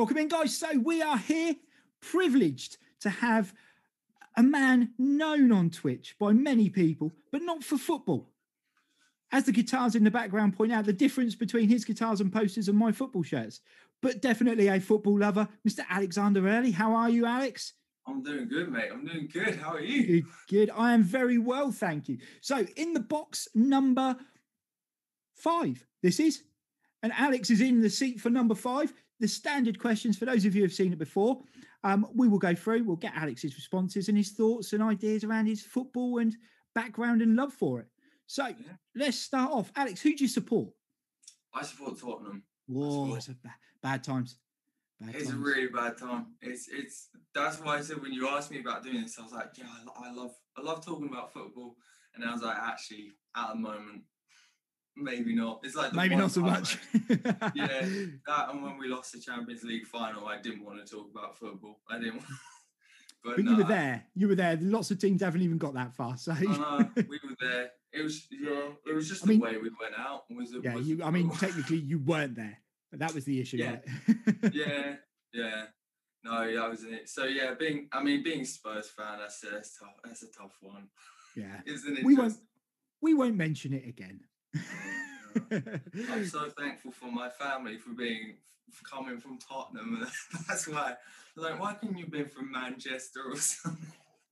Welcome in, guys. So we are here, privileged to have a man known on Twitch by many people, but not for football. As the guitars in the background point out, the difference between his guitars and posters and my football shirts, but definitely a football lover, Mr. Alexander Early. How are you, Alex? I'm doing good, mate. I'm doing good. How are you? Good, good. I am very well, thank you. So, in the box number five, this is, and Alex is in the seat for number five. The standard questions for those of you who have seen it before. Um, we will go through. We'll get Alex's responses and his thoughts and ideas around his football and background and love for it. So Yeah. let's start off. Alex, who do you support? I support Tottenham. Whoa, support- it's a ba- bad times. Bad It's a really bad time. It's it's that's why I said when you asked me about doing this, I was like, yeah, I, I love I love talking about football, and I was like, actually, at the moment, maybe not. It's like the Maybe not so much. Yeah, that and when we lost the Champions League final, I didn't want to talk about football. I didn't. Want, but But no, you were there. You were there. Lots of teams haven't even got that far. So I know, we were there. It was yeah. It was just I the mean- way we went out. Was it? yeah, was you. I mean, technically, you weren't there. But that was the issue. Yeah. right? yeah, yeah. No, that was it. So yeah, being I mean being a Spurs fan, that's that's tough. That's a tough one, yeah. isn't it? We won't- We won't mention it again. I'm so thankful for my family for being for coming from Tottenham. That's why. Like, why couldn't you have been from Manchester or something?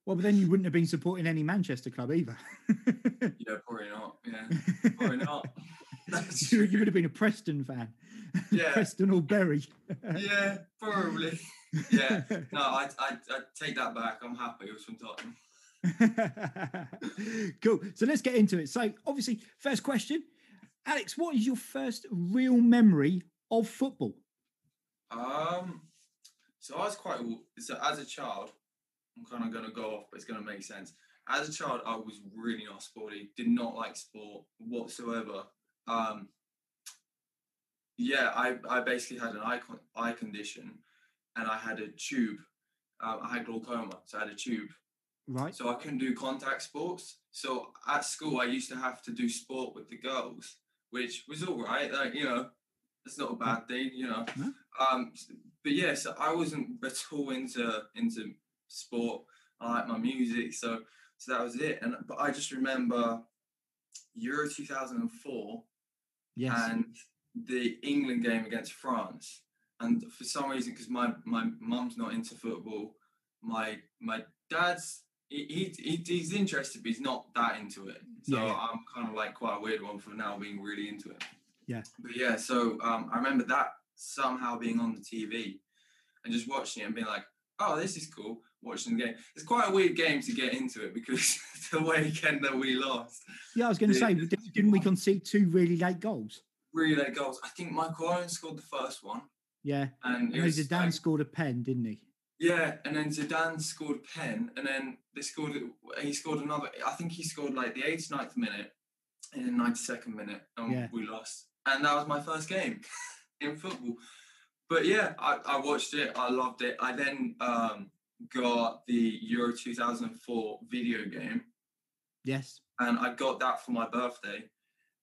well, but then you wouldn't have been supporting any Manchester club either. Yeah, probably not. Yeah, probably not. That's you, you would have been a Preston fan. Yeah. Preston or Bury. Yeah, probably. Yeah. No, I, I I take that back. I'm happy it was from Tottenham. cool. So let's get into it. So, obviously, first question Alex, what is your first real memory of football? Um, so I was quite so as a child. I'm kind of gonna go off, but it's gonna make sense. As a child, I was really not sporty. Did not like sport whatsoever. Um, yeah, I I basically had an eye eye condition, and I had a tube. Um, I had glaucoma, so I had a tube. Right. So I couldn't do contact sports. So at school, I used to have to do sport with the girls, which was all right. Like you know, it's not a bad thing, you know. No. Um, but yeah, so I wasn't at all into into sport. I like my music, so so that was it. And but I just remember Euro two thousand and four Yes. and the England game against France. And for some reason, because my my mum's not into football, my my dad's he, he, he- he's interested, but he's not that into it. So Yeah, yeah. I'm kind of like quite a weird one for now, being really into it. Yeah. But yeah, so um, I remember that somehow being on the TV and just watching it and being like, oh, this is cool. Watching the game. It's quite a weird game to get into it because the weekend that we lost, yeah, I was going to say, didn't we concede two really late goals? really late goals. I think Michael Owen scored the first one. Yeah. And I it know was Zidane like- scored a pen, didn't he? Yeah, and then Zidane scored pen, and then they scored. He scored another. I think he scored like the 89th minute, and then 92nd minute, and Yeah. we lost. And that was my first game in football. But yeah, I, I watched it. I loved it. I then um, got the Euro 2004 video game, Yes. and I got that for my birthday,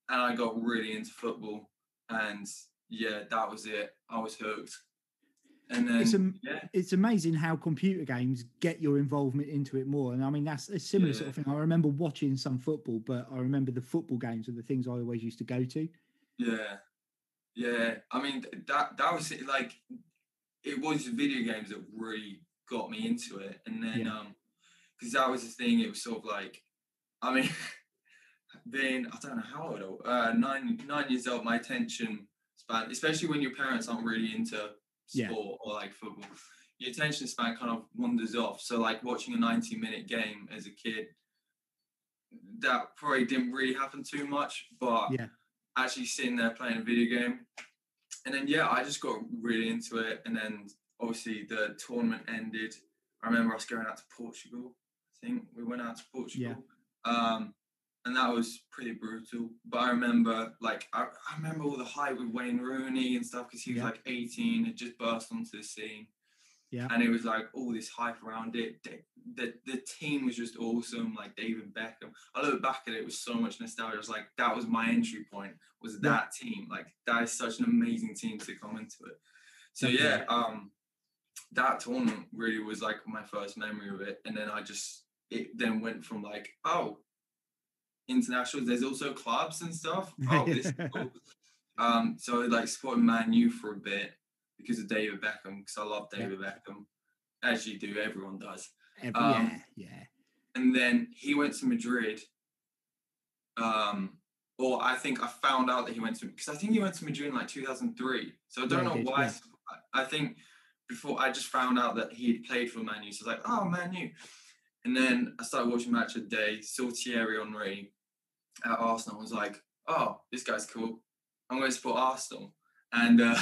and I got really into football. And yeah, that was it. I was hooked. And then It's am- yeah, It's amazing how computer games get your involvement into it more. And I mean, that's a similar sort of thing. I remember watching some football, but I remember the football games are the things I always used to go to. Yeah, yeah. I mean, that that was it, like, it was the video games that really got me into it, and then Yeah. um, because that was the thing. It was sort of like, I mean, being I don't know how old, uh, nine nine years old. My attention span, especially when your parents aren't really into Yeah. sport or like football, your attention span kind of wanders off. So like watching a ninety minute game as a kid. That probably didn't really happen too much, but Yeah. actually sitting there playing a video game. And then yeah, I just got really into it. And then obviously the tournament ended. I remember us going out to Portugal. I think we went out to Portugal. Um, and that was pretty brutal. But I remember like I, I remember all the hype with Wayne Rooney and stuff because he was Yeah. like 18, had just burst onto the scene. Yeah. And it was like all this hype around it. The, the, the team was just awesome, like David Beckham. I look back at it with so much nostalgia. I was like, that was my entry point, was Yeah. that team. Like that is such an amazing team to come into it. So yeah, um, that tournament really was like my first memory of it, and then I just it then went from like oh, internationals. There's also clubs and stuff. Oh, this is cool. Um, so like supporting Man U for a bit because of David Beckham because I love David yeah. Beckham, as you do. Everyone does. Every, um, yeah, yeah. And then he went to Madrid. Um, or I think I found out that he went to because I think he went to Madrid in like 2003. So I don't yeah, know why. Yeah. I think before I just found out that he played for Man U. So I was like, oh, Man U. And then I started watching Match of the Day, saw Thierry Henry at Arsenal. Was like, oh, this guy's cool. I'm going to support Arsenal. And uh,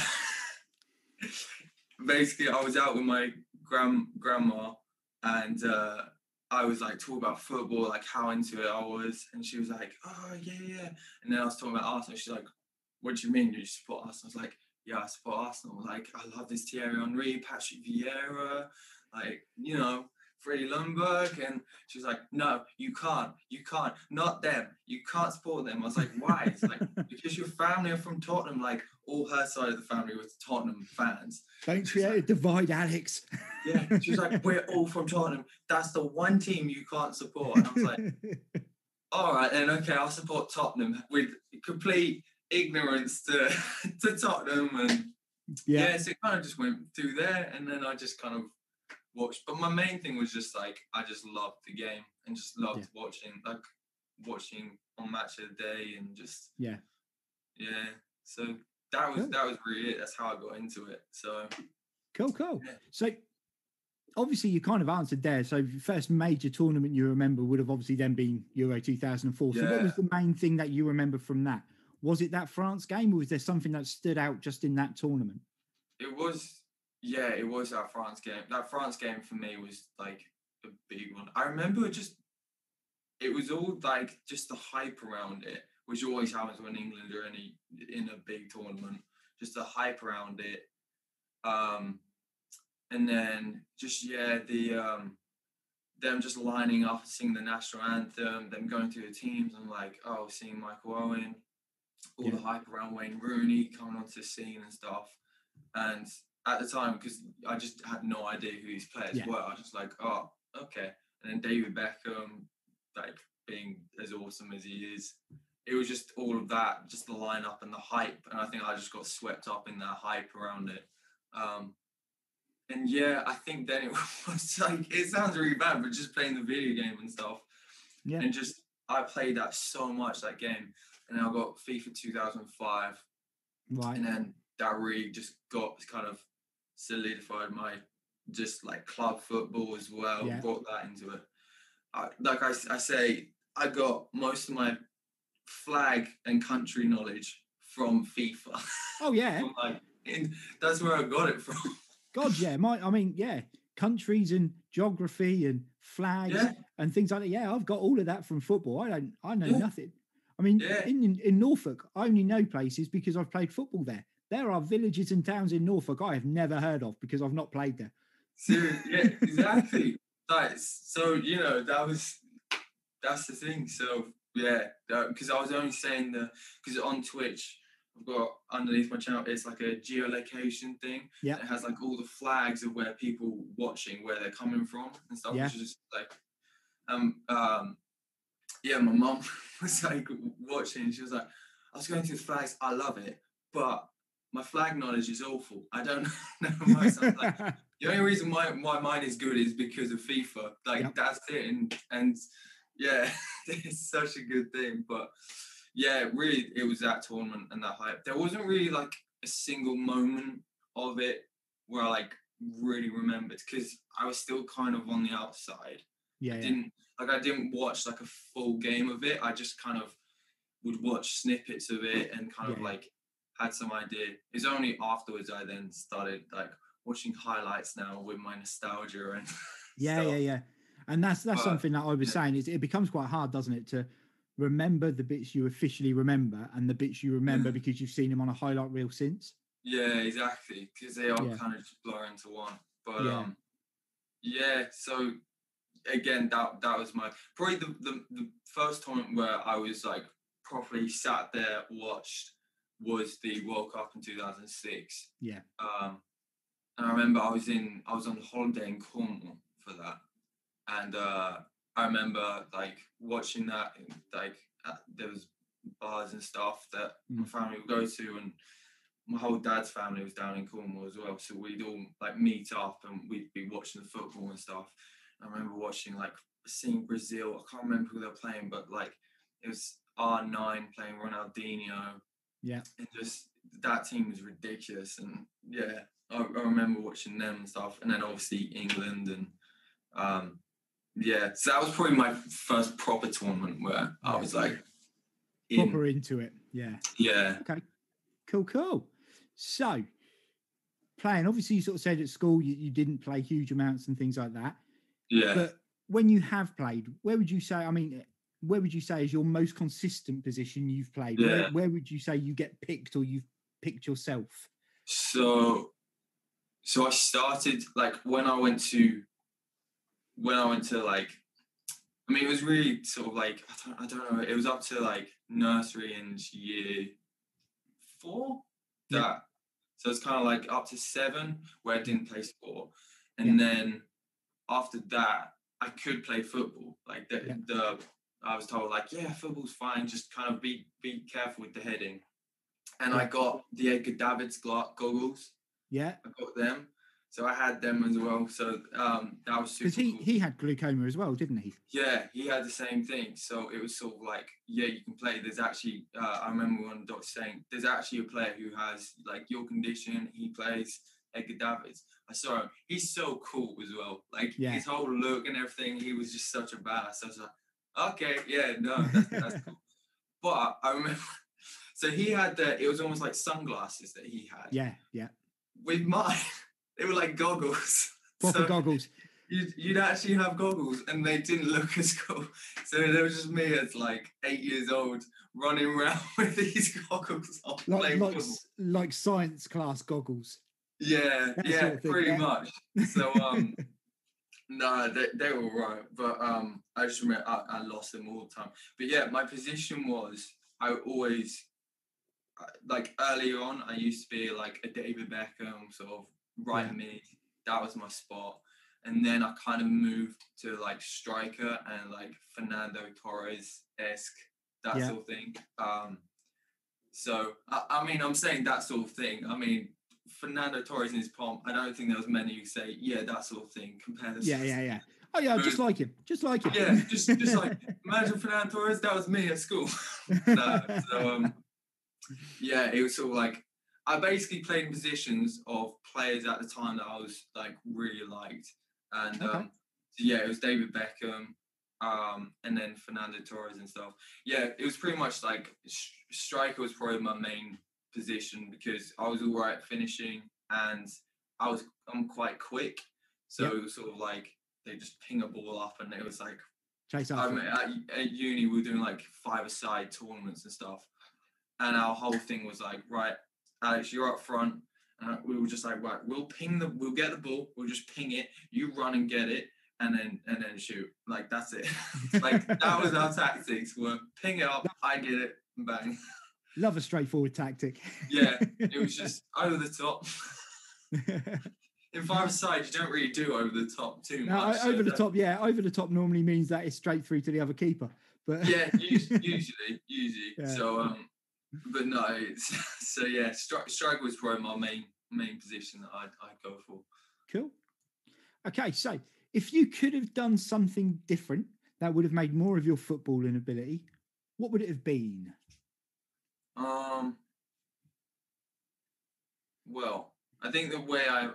basically, I was out with my grand grandma and uh, I was like talking about football, like how into it I was. And she was like, oh, yeah, yeah. And then I was talking about Arsenal. She's like, what do you mean you support Arsenal? I was like, yeah, I support Arsenal. Like, I love this Thierry Henry, Patrick Vieira, like, you know, Freddie Ljungberg. And she was like, no, you can't. You can't. Not them. You can't support them. I was like, why? It's like, because your family are from Tottenham. Like, all her side of the family was Tottenham fans. Don't create like, a divide, Alex. yeah. She was like, we're all from Tottenham. That's the one team you can't support. And I was like, all right, then, okay, I'll support Tottenham with complete ignorance to to Tottenham and yeah. yeah, so it kind of just went through there and then I just kind of watched. But my main thing was just like I just loved the game and just loved yeah. watching like watching on match of the day and just yeah. Yeah. So that was cool. that was really it. That's how I got into it. So cool, cool. Yeah. So obviously you kind of answered there. So first major tournament you remember would have obviously then been Euro 2004. So yeah. what was the main thing that you remember from that? Was it that France game, or was there something that stood out just in that tournament? It was, yeah, it was that France game. That France game for me was like a big one. I remember just, it was all like just the hype around it, which always happens when England are any in a big tournament. Just the hype around it, um, and then just yeah, the um, them just lining up and singing the national anthem, them going through the teams, and like oh, seeing Michael Owen all yeah. the hype around Wayne Rooney coming onto the scene and stuff. And at the time, because I just had no idea who these players yeah. were, I was just like, oh, okay. And then David Beckham, like being as awesome as he is, it was just all of that, just the lineup and the hype. And I think I just got swept up in that hype around it. Um, and yeah, I think then it was like it sounds really bad, but just playing the video game and stuff. Yeah. And just I played that so much that game and then I got FIFA 2005. Right. And then that really just got kind of solidified my just like club football as well. Yeah. Brought that into it. I, like I, I say, I got most of my flag and country knowledge from FIFA. Oh yeah. like, that's where I got it from. God, yeah. My, I mean, yeah, countries and geography and flags yeah. and things like that. Yeah, I've got all of that from football. I don't, I know yeah. nothing. I mean, yeah. in, in Norfolk, I only know places because I've played football there. There are villages and towns in Norfolk I have never heard of because I've not played there. So, yeah, exactly. so you know that was that's the thing. So yeah, because I was only saying the because on Twitch I've got underneath my channel it's like a geolocation thing. Yeah, it has like all the flags of where people watching where they're coming from and stuff. Yeah. Which is just like um um yeah, my mom was like watching. She was like, I was going through the flags. I love it, but my flag knowledge is awful. I don't know most. like, the only reason why, why mine is good is because of FIFA. Like yep. that's it. And and yeah, it's such a good thing. But yeah, really, it was that tournament and that hype. There wasn't really like a single moment of it where I like really remembered because I was still kind of on the outside. Yeah, I didn't like I didn't watch like a full game of it. I just kind of would watch snippets of it and kind yeah. of like had some idea. It's only afterwards I then started like watching highlights now with my nostalgia and yeah, stuff. yeah, yeah. And that's that's but, something that I was yeah. saying. Is it becomes quite hard, doesn't it, to remember the bits you officially remember and the bits you remember because you've seen them on a highlight reel since. Yeah, exactly. Because they all kind of just blur into one. But um, yeah. So again, that that was my probably the, the, the first tournament where I was like properly sat there watched was the World Cup in 2006. Yeah. Um, and I remember I was in I was on holiday in Cornwall for that, and uh, I remember like watching that like uh, there was bars and stuff that my Mm. family would go to, and my whole dad's family was down in Cornwall as well, so we'd all like meet up and we'd be watching the football and stuff. I remember watching like seeing Brazil. I can't remember who they were playing, but like it was R nine playing Ronaldinho Yeah. and just that team was ridiculous. And yeah, I, I remember watching them and stuff. And then obviously England and um, yeah, so that was probably my first proper tournament where I was like, in, Proper into it. Yeah. yeah, Cool, cool. So, playing, obviously, you sort of said at school you, you didn't play huge amounts and things like that. yeah. But when you have played, where would you say, I mean, where would you say is your most consistent position you've played? Where, Yeah. where would you say you get picked or you've picked yourself? So, so I started like when I went to, when I went to like, I mean, it was really sort of like I don't, I don't know. It was up to like nursery and year four. Yeah. So it's kind of like up to seven where I didn't play sport, and then after that I could play football. Like the, Yeah. the I was told like yeah, football's fine. Just kind of be be careful with the heading. And I got the Edgar Davids goggles. Yeah. I got them. So I had them as well. So um, that was super Because he, cool. he had glaucoma as well, didn't he? Yeah, he had the same thing. So it was sort of like, yeah, you can play. There's actually, uh, I remember one doctor saying, there's actually a player who has like your condition. He plays Edgar Davids. I saw him. He's so cool as well. Like Yeah. his whole look and everything. He was just such a badass. I was like, okay, yeah, no, that's, that's cool. But I remember, so he had the, it was almost like sunglasses that he had. Yeah. Yeah. With mine, they were like goggles. Proper So- goggles. you'd, you'd actually have goggles and they didn't look as cool. So there was just me as like eight years old running around with these goggles on Like, like, like science class goggles. Yeah, that yeah, sort of thing, pretty yeah. much. So um no, they, they were right. But um I just remember I, I lost them all the time. But yeah, my position was I always like earlier on I used to be like a David Beckham sort of right Yeah. mid. That was my spot. And then I kind of moved to like striker and like Fernando Torres esque, that Yeah. sort of thing. Um so I, I mean I'm saying that sort of thing. I mean Fernando Torres in his pomp, I don't think there was many who say, yeah, that sort of thing. Compare this. Yeah. Yeah. Yeah. Oh, yeah. Just like him. Just like him. Yeah, just just like imagine Fernando Torres, that was me at school. no, so um, yeah, it was sort of like I basically played in positions of players at the time that I was like really liked, and Okay. um, so yeah, it was David Beckham, um, and then Fernando Torres and stuff. Yeah, it was pretty much like sh- striker was probably my main position because I was all right finishing, and I was I'm quite quick, so Yep. it was sort of like they just ping a ball up, and it was like Chase I mean, at, at uni, we were doing like five-a-side tournaments and stuff, and our whole thing was like, right, Alex, you're up front, and we were just like, right, we'll ping the, we'll get the ball, we'll just ping it, you run and get it, and then and then shoot, like that's it. like that was our tactics. Were ping it up, I get it, bang. Love a straightforward tactic. Yeah, It was just over the top. In five-a-side, you don't really do over the top too no, much. o- so over the that- top. Yeah, over the top normally means that it's straight through to the other keeper. But yeah, usually, usually. Yeah. So, um, but no, it's, so yeah, stri- striker was probably my main main position that I'd, I'd go for. Cool. Okay, so if you could have done something different that would have made more of your footballing ability, what would it have been? Um, well, I think the way I,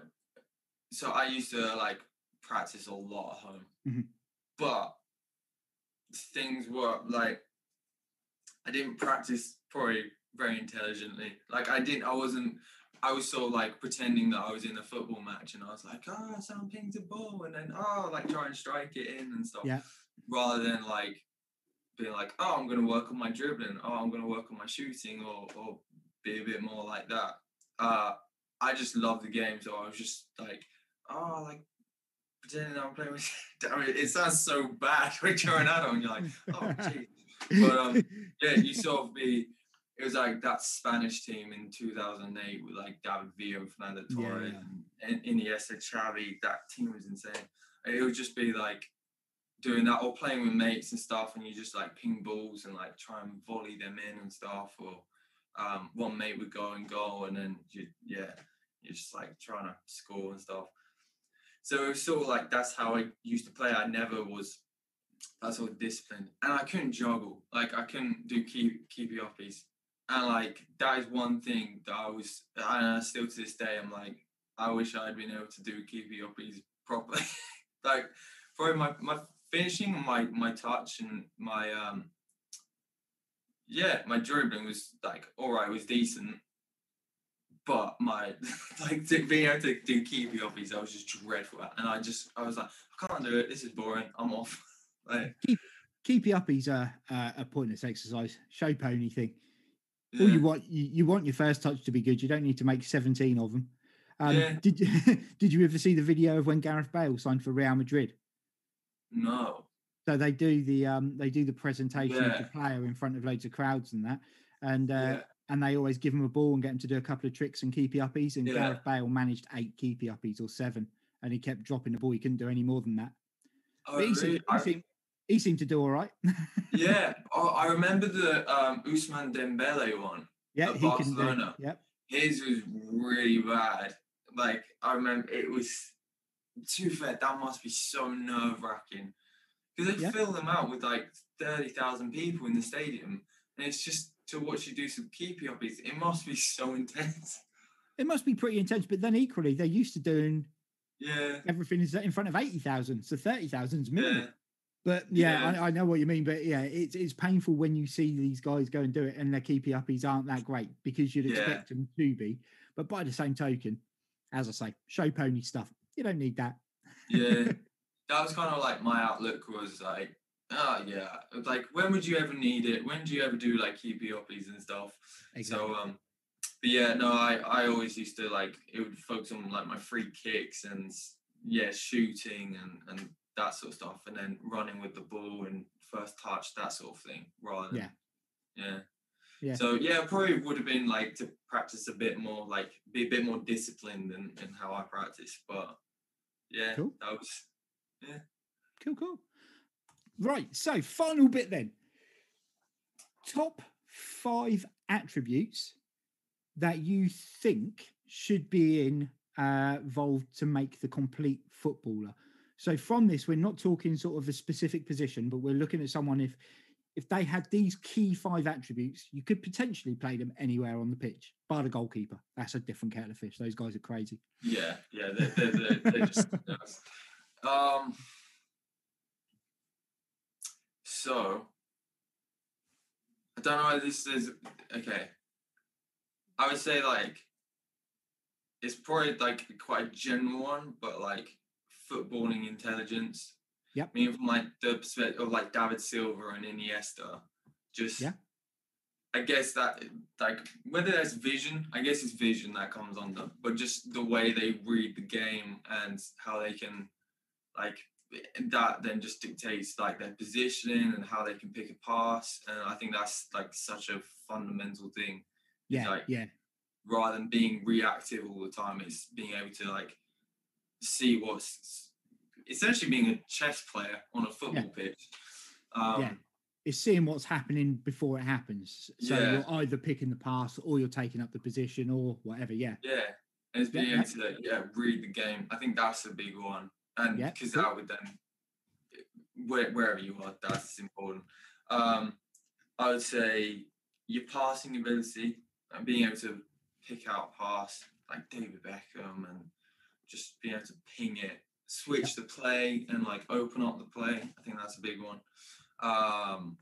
so I used to like practice a lot at home, Mhm. but things were like, I didn't practice probably very intelligently. Like I didn't, I wasn't, I was sort of like pretending that I was in a football match and I was like, oh, someone pings a ball and then, oh, like try and strike it in and stuff. Yeah. Rather than like being like, oh, I'm going to work on my dribbling. Oh, I'm going to work on my shooting or, or be a bit more like that. Uh, I just love the game. So I was just like, oh, like pretending I'm playing with. Mean, it sounds so bad when you're an adult and you're like, oh, geez. But, um, yeah, you sort of be it was like that Spanish team in 2008 with like David Villa and Fernando Yeah, Torres yeah. and Iniesta, Xavi. That team was insane. It would just be like doing that or playing with mates and stuff, and you just like ping balls and like try and volley them in and stuff. Or um, one mate would go and goal, and then you, yeah, you're just like trying to score and stuff. So it was sort of like that's how I used to play. I never was that sort of disciplined, and I couldn't juggle. Like I couldn't do keep keepy uppies, and like that is one thing that I was. And I still to this day, I'm like, I wish I'd been able to do keepy uppies properly. like probably my my finishing, my my touch, and my um. Yeah, my dribbling was like all right, was decent, but my like to being able to do keepy uppies, I was just dreadful at, and I just I was like, I can't do it. This is boring. I'm off. like, keepy uppies are a a pointless exercise. Show pony thing. All you want you, you want your first touch to be good. You don't need to make seventeen of them. Um, Yeah. Did you did you ever see the video of when Gareth Bale signed for Real Madrid? No. So they do the um they do the presentation of the player in front of loads of crowds and that, and uh, Yeah. and they always give him a ball and get him to do a couple of tricks and keepy uppies. And Yeah. Gareth Bale managed eight keepy uppies or seven, and he kept dropping the ball. He couldn't do any more than that. Oh, he, seemed, he, I- seemed, he seemed to do all right. yeah. Oh, I remember the um, Ousmane Dembele one. yeah, he can do. Barcelona. Yep. His was really bad. Like I remember, it was. To be fair, that must be so nerve wracking because they Yeah. fill them out with like thirty thousand people in the stadium, and it's just to watch you do some keepy uppies. It must be so intense. It must be pretty intense, but then equally they're used to doing Yeah. everything is in front of eighty thousand, so thirty minimum. Yeah. But yeah, Yeah. I, I know what you mean. But yeah, it's it's painful when you see these guys go and do it, and their keepy uppies aren't that great because you'd expect them to be. But by the same token, as I say, show pony stuff. You don't need that. yeah that was kind of like my outlook was like oh yeah like when would you ever need it when do you ever do like uppies and stuff so um but yeah no i i always used to like it would focus on like my free kicks and yeah shooting and and that sort of stuff and then running with the ball and first touch that sort of thing rather than Yeah. yeah Yeah. so yeah probably would have been like to practice a bit more like be a bit more disciplined in, in how i practice but yeah Cool. that was yeah, cool, cool. Right. So final bit then. Top five attributes that you think should be in uh, involved to make the complete footballer. So from this, we're not talking sort of a specific position, but we're looking at someone if if they had these key five attributes, you could potentially play them anywhere on the pitch, bar the goalkeeper. That's a different kettle of fish. Those guys are crazy. Yeah, yeah, they're, they're, they're, they're just. Um, so I don't know. If this is okay. I would say like it's probably like quite a general one, but like footballing intelligence. Yep. I mean, from like the perspective of like David Silva and Iniesta, just Yeah. I guess that like whether that's vision, I guess it's vision that comes under, but just the way they read the game and how they can like that then just dictates like their positioning and how they can pick a pass. And I think that's like such a fundamental thing. Yeah, like- yeah, Rather than being reactive all the time, it's being able to like see what's essentially being a chess player on a football pitch. Um, Yeah. It's seeing what's happening before it happens. So Yeah. you're either picking the pass or you're taking up the position or whatever. Yeah, Yeah, and it's Yeah, being yeah. able to yeah read the game. I think that's a big one, and because that would then where, wherever you are, that's important. Um, I would say your passing ability and being able to pick out pass like David Beckham and just being able to ping it, switch the play and like open up the play. I think that's a big one. Um,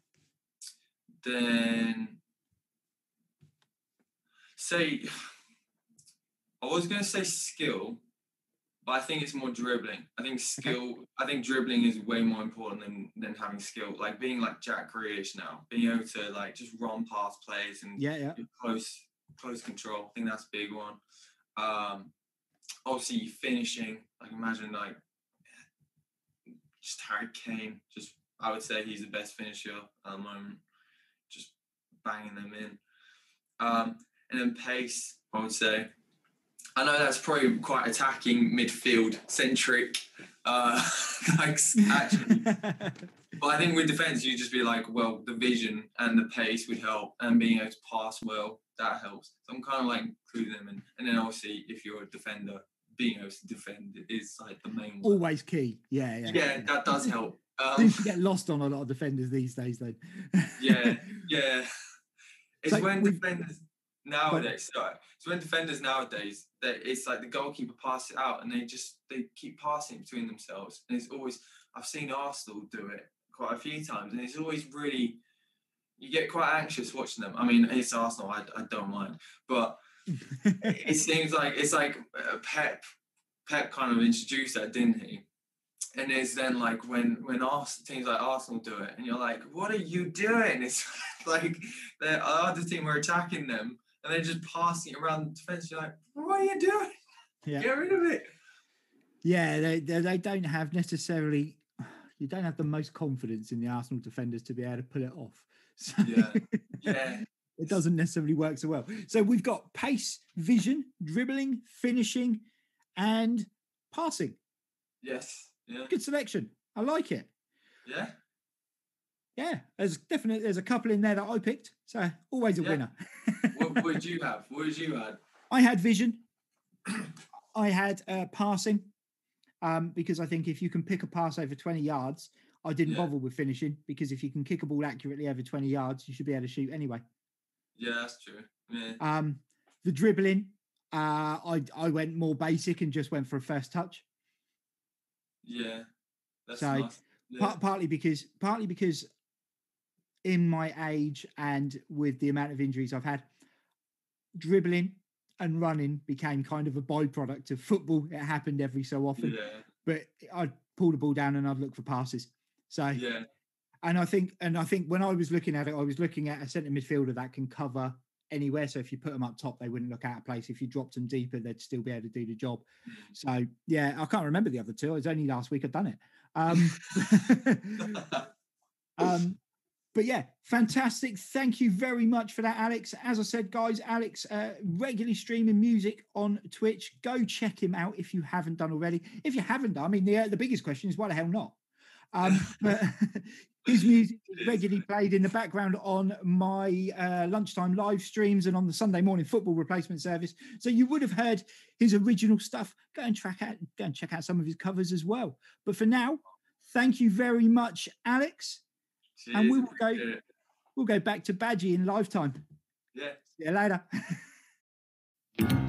then say I was going to say skill, but I think it's more dribbling. I think skill. I think dribbling is way more important than than having skill. Like being like Jack Grealish now, being able to like just run past plays and yeah, yeah. close close control. I think that's a big one. Um, obviously finishing. Like imagine like just Harry Kane. Just I would say he's the best finisher at the moment. Just banging them in. Um, and then pace, I would say. I know that's probably quite attacking midfield centric. Uh, like actually, but I think with defense, you'd just be like, well, the vision and the pace would help, and being able to pass well that helps. So I'm kind of like including them, in. and then obviously if you're a defender, being able to defend is like the main. One. Always key. Yeah, yeah. Yeah, that does help. Um, Things get lost on a lot of defenders these days, though. yeah, yeah. It's So when defenders nowadays. Sorry, it's when defenders nowadays that it's like the goalkeeper passes it out and they just they keep passing between themselves, and it's always I've seen Arsenal do it quite a few times, and it's always really you get quite anxious watching them. I mean, it's Arsenal, I, I don't mind, but it seems like it's like uh, Pep. Pep kind of introduced that, didn't he? And it's then like when when Ars- teams like Arsenal do it, and you're like, "What are you doing?" It's like the other team were attacking them, and they're just passing it around the defense. You're like, "What are you doing? yeah. Get rid of it." Yeah, they, they they don't have necessarily. You don't have the most confidence in the Arsenal defenders to be able to pull it off. So Yeah. Yeah, it doesn't necessarily work so well. So we've got pace, vision, dribbling, finishing, and passing. yes, yeah, Good selection. I like it. yeah. Yeah, there's definitely there's a couple in there that I picked. So always a Yeah. winner. What would you have? What would you add? I had vision. I had uh, passing um, because I think if you can pick a pass over 20 yards, I didn't Yeah. bother with finishing because if you can kick a ball accurately over 20 yards, you should be able to shoot anyway. Yeah, that's true. Yeah, Um, the dribbling, uh, I I went more basic and just went for a first touch. yeah. That's So, nice. Yeah. Part, partly because partly because in my age and with the amount of injuries I've had, dribbling and running became kind of a byproduct of football. It happened every so often. yeah, but I'd pull the ball down and I'd look for passes. So, yeah, and I think, and I think when I was looking at it, I was looking at a centre midfielder that can cover anywhere. So if you put them up top, they wouldn't look out of place. If you dropped them deeper, they'd still be able to do the job. Mm. So yeah, I can't remember the other two. It was only last week I'd done it. Um, um, but yeah, fantastic. Thank you very much for that, Alex. As I said, guys, Alex uh, regularly streaming music on Twitch. Go check him out if you haven't done already. If you haven't done, I mean, the, uh, the biggest question is why the hell not? Um, but his music is regularly played in the background on my uh, lunchtime live streams and on the Sunday morning football replacement service. So you would have heard his original stuff. Go and track out, go and check out some of his covers as well. But for now, thank you very much, Alex. And we will go- We'll go back to Badgie in lifetime. Yeah. See you later.